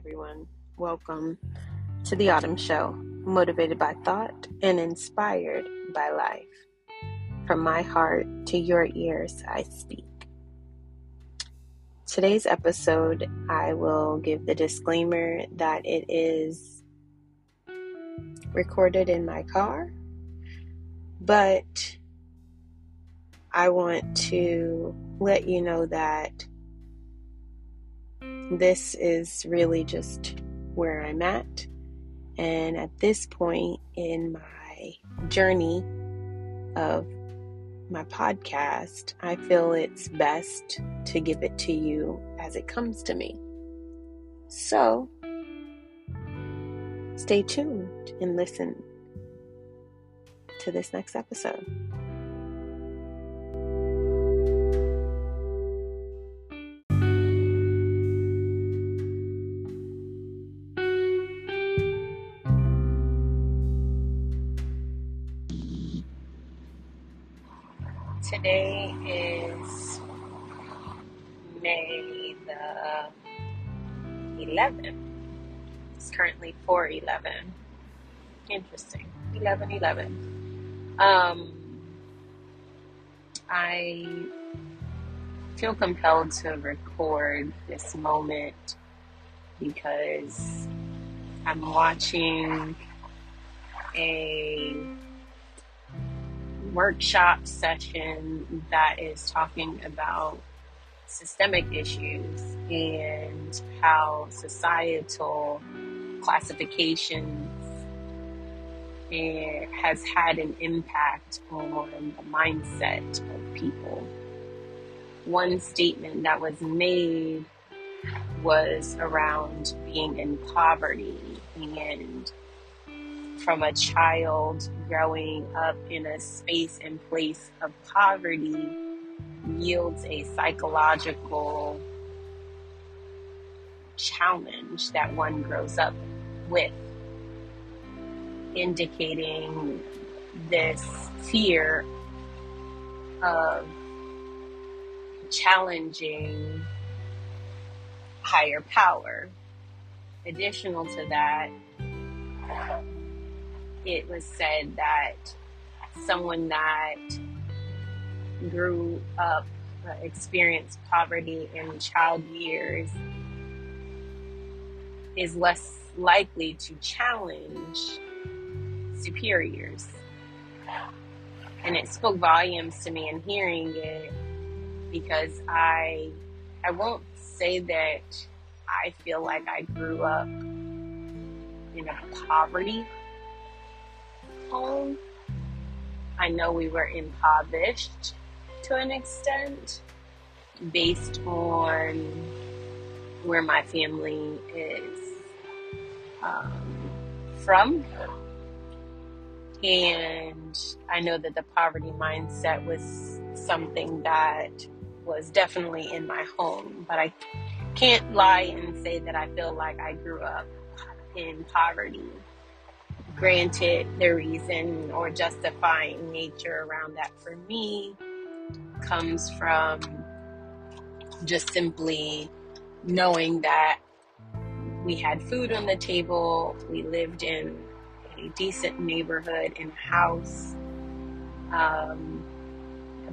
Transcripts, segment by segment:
everyone. Welcome to the Autumn Show, motivated by thought and inspired by life. From my heart to your ears, I speak. Today's episode, I will give the disclaimer that it is recorded in my car, but I want to let you know that this is really just where I'm at. And at this point in my journey of my podcast, I feel it's best to give it to you as it comes to me. So, stay tuned and listen to this next episode. May the 11th. It's currently 4:11. Interesting. 11 11. Um I feel compelled to record this moment because I'm watching a workshop session that is talking about systemic issues and how societal classifications eh, has had an impact on the mindset of people. One statement that was made was around being in poverty and from a child growing up in a space and place of poverty yields a psychological challenge that one grows up with, indicating this fear of challenging higher power. Additional to that, it was said that someone that grew up, uh, experienced poverty in child years, is less likely to challenge superiors. And it spoke volumes to me in hearing it because I I won't say that I feel like I grew up in a poverty home. I know we were impoverished to an extent based on where my family is um, from. And I know that the poverty mindset was something that was definitely in my home, but I can't lie and say that I feel like I grew up in poverty Granted, the reason or justifying nature around that for me comes from just simply knowing that we had food on the table, we lived in a decent neighborhood in a house. Um,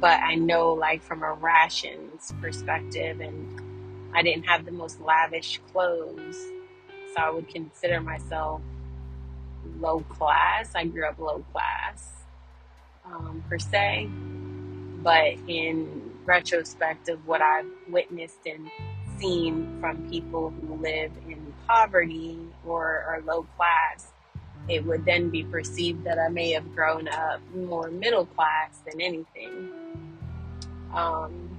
but I know, like, from a rations perspective, and I didn't have the most lavish clothes, so I would consider myself low class. I grew up low class um, per se, but in retrospect of what I've witnessed and seen from people who live in poverty or are low class, it would then be perceived that I may have grown up more middle class than anything, um,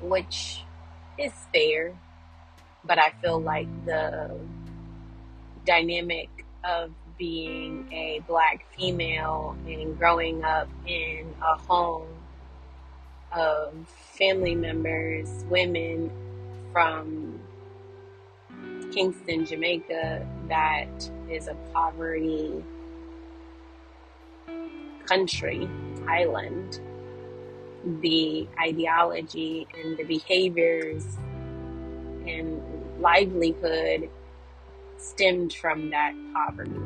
which is fair. But I feel like the dynamic of being a black female and growing up in a home of family members, women from Kingston, Jamaica, that is a poverty country, island. The ideology and the behaviors and livelihood stemmed from that poverty.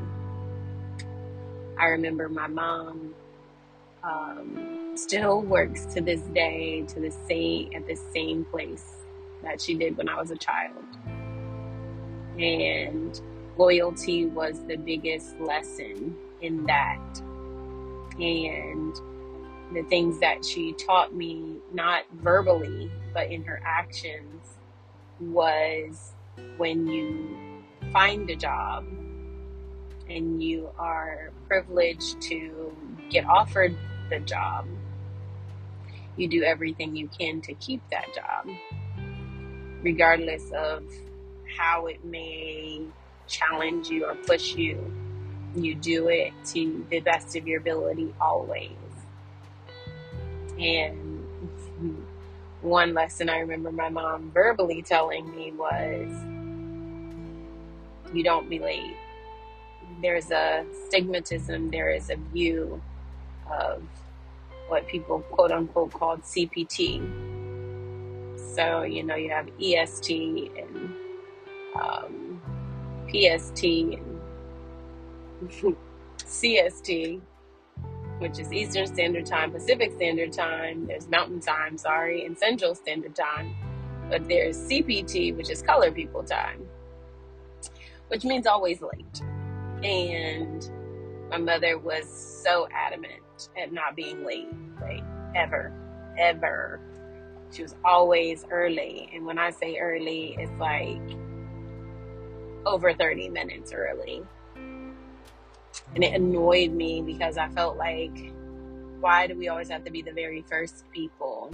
I remember my mom um, still works to this day to the same at the same place that she did when I was a child, and loyalty was the biggest lesson in that, and the things that she taught me, not verbally, but in her actions, was when you find a job and you are privileged to get offered the job, you do everything you can to keep that job, regardless of how it may challenge you or push you. You do it to the best of your ability always. And one lesson I remember my mom verbally telling me was you don't be late. There's a stigmatism, there is a view of what people quote unquote called CPT. So, you know, you have EST and um, PST and CST which is Eastern Standard Time, Pacific Standard Time, there's Mountain Time, sorry, and Central Standard Time. But there's CPT, which is Color People Time, which means always late. And my mother was so adamant at not being late, like ever, ever. She was always early. And when I say early, it's like over 30 minutes early. And it annoyed me because I felt like, why do we always have to be the very first people?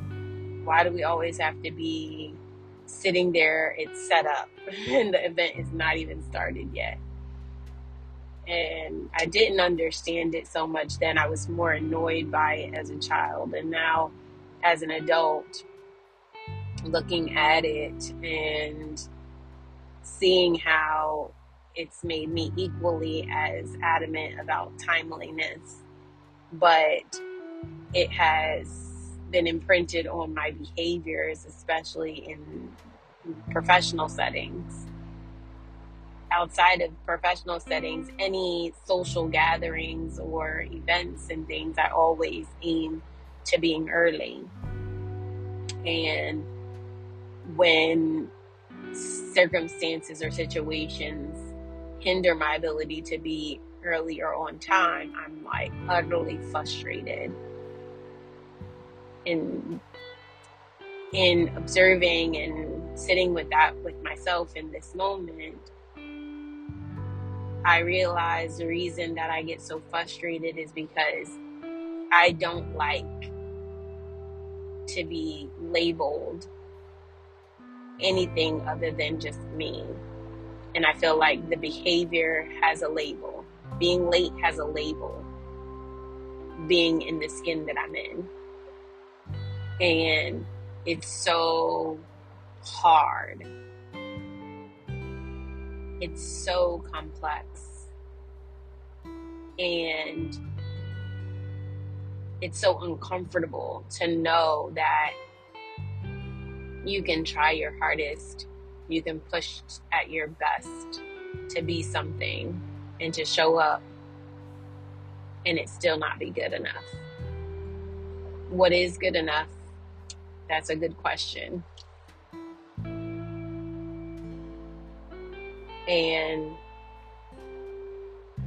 Why do we always have to be sitting there? It's set up and the event is not even started yet. And I didn't understand it so much then. I was more annoyed by it as a child. And now, as an adult, looking at it and seeing how it's made me equally as adamant about timeliness, but it has been imprinted on my behaviors, especially in professional settings. Outside of professional settings, any social gatherings or events and things, I always aim to being early. And when circumstances or situations hinder my ability to be early or on time, I'm like utterly frustrated. In in observing and sitting with that with myself in this moment, I realize the reason that I get so frustrated is because I don't like to be labeled anything other than just me. And I feel like the behavior has a label. Being late has a label. Being in the skin that I'm in. And it's so hard. It's so complex. And it's so uncomfortable to know that you can try your hardest you can push at your best to be something and to show up and it still not be good enough. What is good enough? That's a good question. And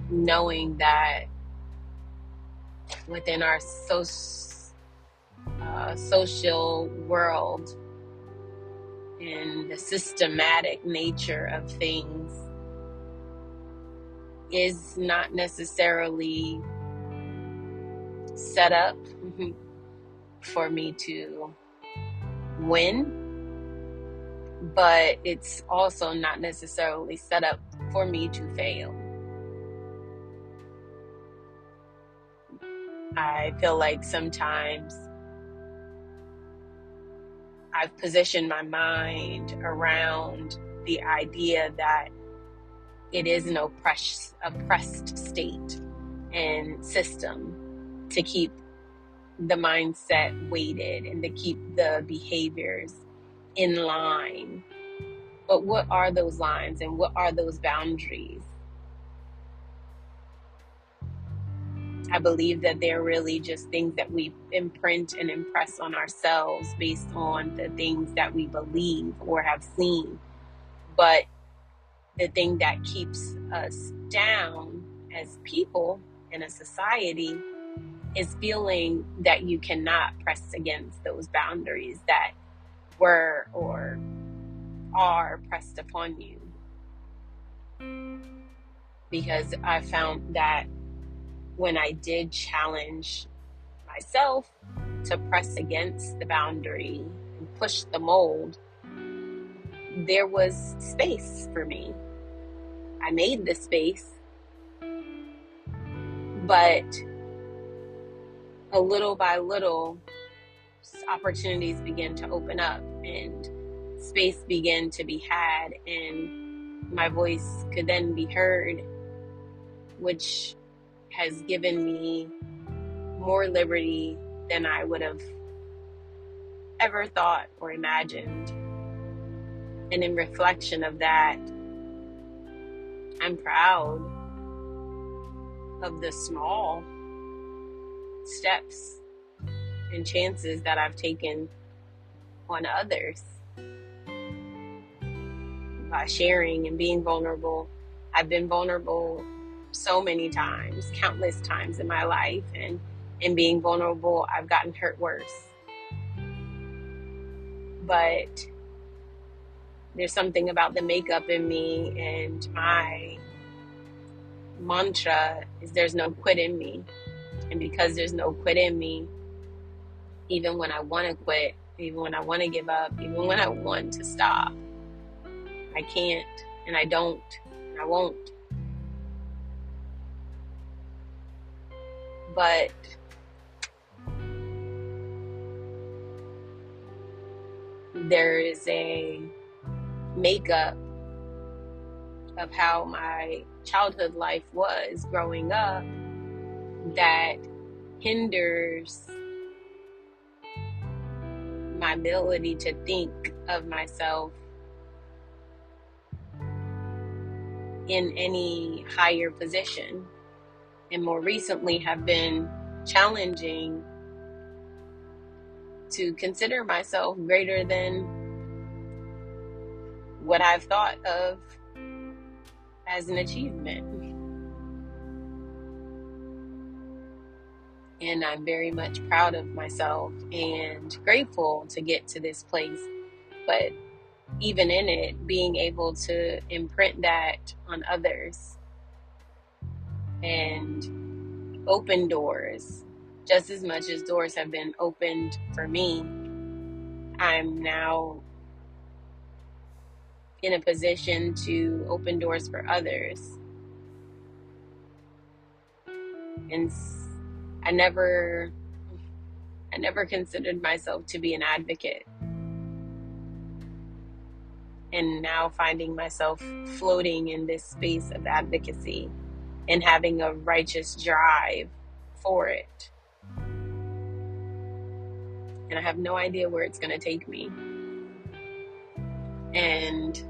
knowing that within our so, uh, social world, and the systematic nature of things is not necessarily set up for me to win, but it's also not necessarily set up for me to fail. I feel like sometimes I've positioned my mind around the idea that it is an oppressed, oppressed state and system to keep the mindset weighted and to keep the behaviors in line But what are those lines and what are those boundaries? I believe that they're really just things that we imprint and impress on ourselves based on the things that we believe or have seen. But the thing that keeps us down as people in a society is feeling that you cannot press against those boundaries that were or are pressed upon you. Because I found that when I did challenge myself to press against the boundary and push the mold, there was space for me. I made the space, but a little by little, opportunities began to open up and space began to be had, and my voice could then be heard, which has given me more liberty than I would have ever thought or imagined. And in reflection of that, I'm proud of the small steps and chances that I've taken on others by sharing and being vulnerable. I've been vulnerable so many times, countless times in my life. And in being vulnerable, I've gotten hurt worse. But there's something about the makeup in me, and my mantra is there's no quit in me. And because there's no quit in me, even when I want to quit, even when I want to give up, even when I want to stop, I can't, and I don't, and I won't. but there is a makeup of how my childhood life was growing up that hinders my ability to think of myself in any higher position and more recently have been challenging to consider myself greater than what I've thought of as an achievement. And I'm very much proud of myself and grateful to get to this place. But even in it, being able to imprint that on others and open doors just as much as doors have been opened for me. I'm now in a position to open doors for others. And I never I never considered myself to be an advocate. And now finding myself floating in this space of advocacy and having a righteous drive for it. And I have no idea where it's going to take me. And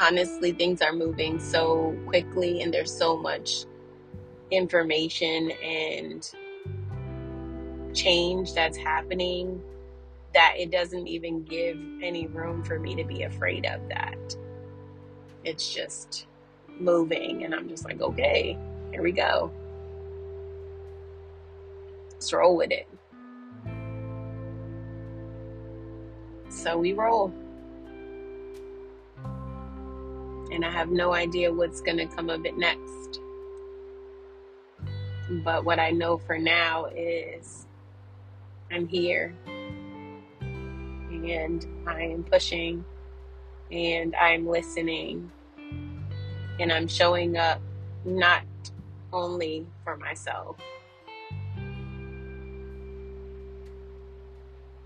honestly, things are moving so quickly, and there's so much information and change that's happening that it doesn't even give any room for me to be afraid of that. It's just moving. And I'm just like, okay, here we go. Let's roll with it. So we roll. And I have no idea what's going to come of it next. But what I know for now is I'm here. And I am pushing. And I'm listening. And I'm showing up not only for myself,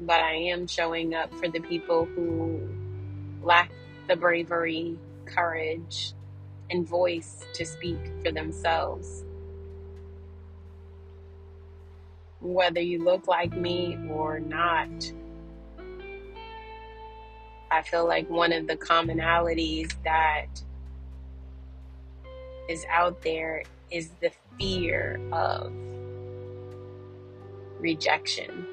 but I am showing up for the people who lack the bravery, courage, and voice to speak for themselves. Whether you look like me or not, I feel like one of the commonalities that is out there is the fear of rejection.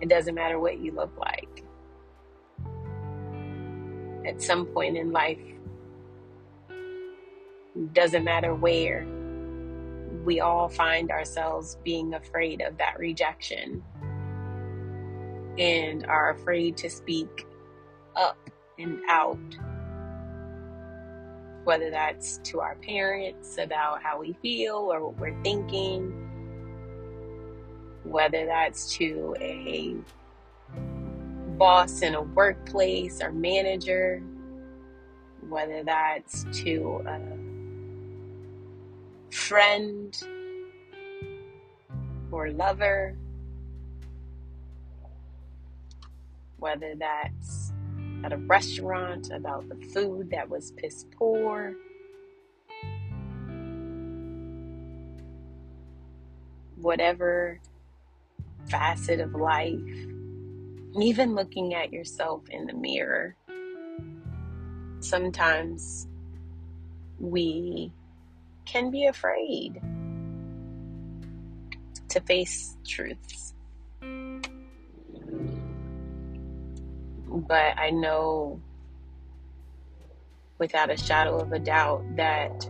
It doesn't matter what you look like. At some point in life, doesn't matter where, we all find ourselves being afraid of that rejection. And are afraid to speak up and out. Whether that's to our parents about how we feel or what we're thinking, whether that's to a boss in a workplace or manager, whether that's to a friend or lover, whether that's at a restaurant about the food that was piss poor. Whatever facet of life, even looking at yourself in the mirror. Sometimes we can be afraid to face truths. But I know without a shadow of a doubt that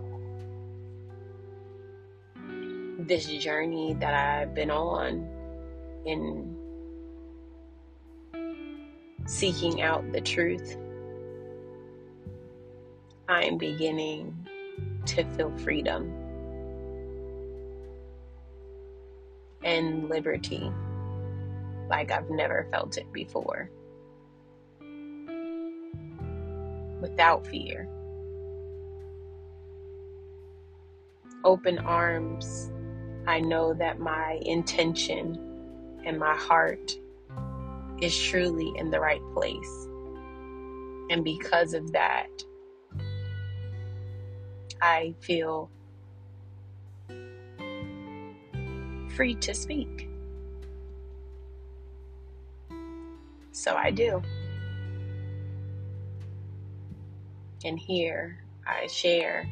this journey that I've been on in seeking out the truth, I'm beginning to feel freedom and liberty like I've never felt it before. Without fear. Open arms. I know that my intention and my heart is truly in the right place. And because of that, I feel free to speak. So I do. And here I share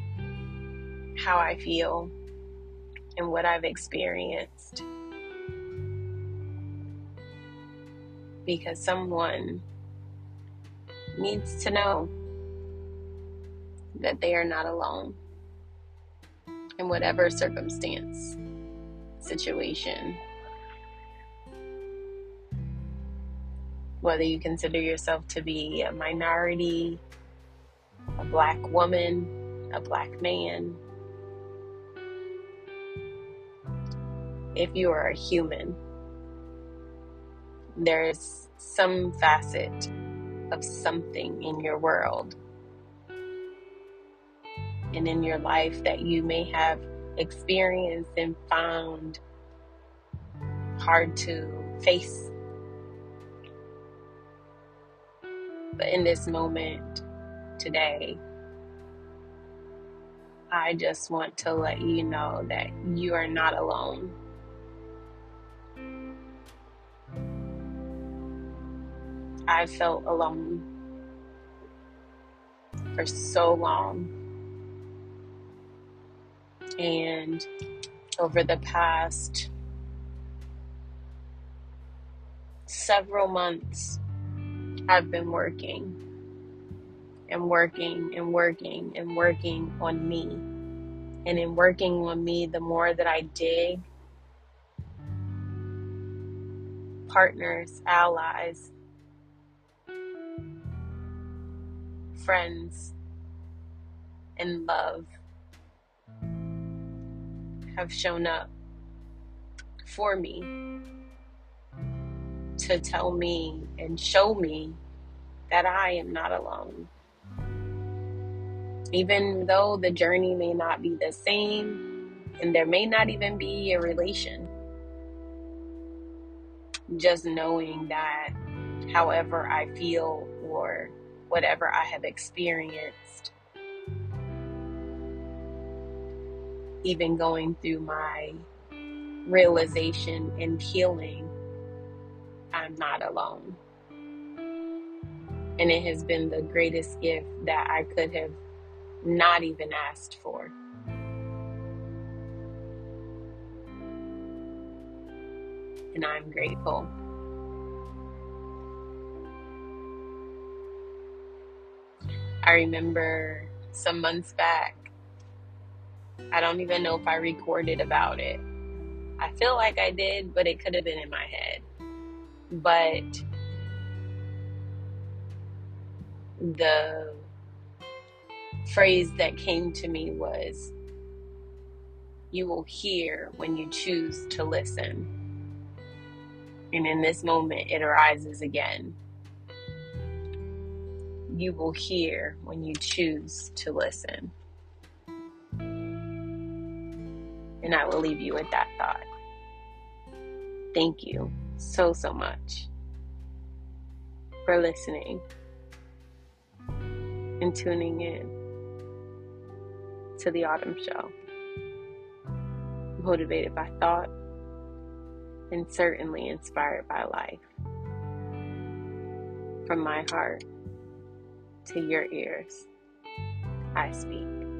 how I feel and what I've experienced. Because someone needs to know that they are not alone in whatever circumstance, situation. Whether you consider yourself to be a minority, a black woman, a black man, if you are a human, there's some facet of something in your world and in your life that you may have experienced and found hard to face. But in this moment today, I just want to let you know that you are not alone. I felt alone for so long. And over the past several months, I've been working and working and working and working on me. And in working on me, the more that I dig, partners, allies, friends, and love have shown up for me to tell me and show me that I am not alone. Even though the journey may not be the same and there may not even be a relation, just knowing that however I feel or whatever I have experienced even going through my realization and healing, I'm not alone. And it has been the greatest gift that I could have not even asked for. And I'm grateful. I remember some months back, I don't even know if I recorded about it. I feel like I did, but it could have been in my head. But the phrase that came to me was, You will hear when you choose to listen. And in this moment, it arises again. You will hear when you choose to listen. And I will leave you with that thought. Thank you so, so much for listening and tuning in to the Autumn Show. Motivated by thought and certainly inspired by life. From my heart to your ears, I speak.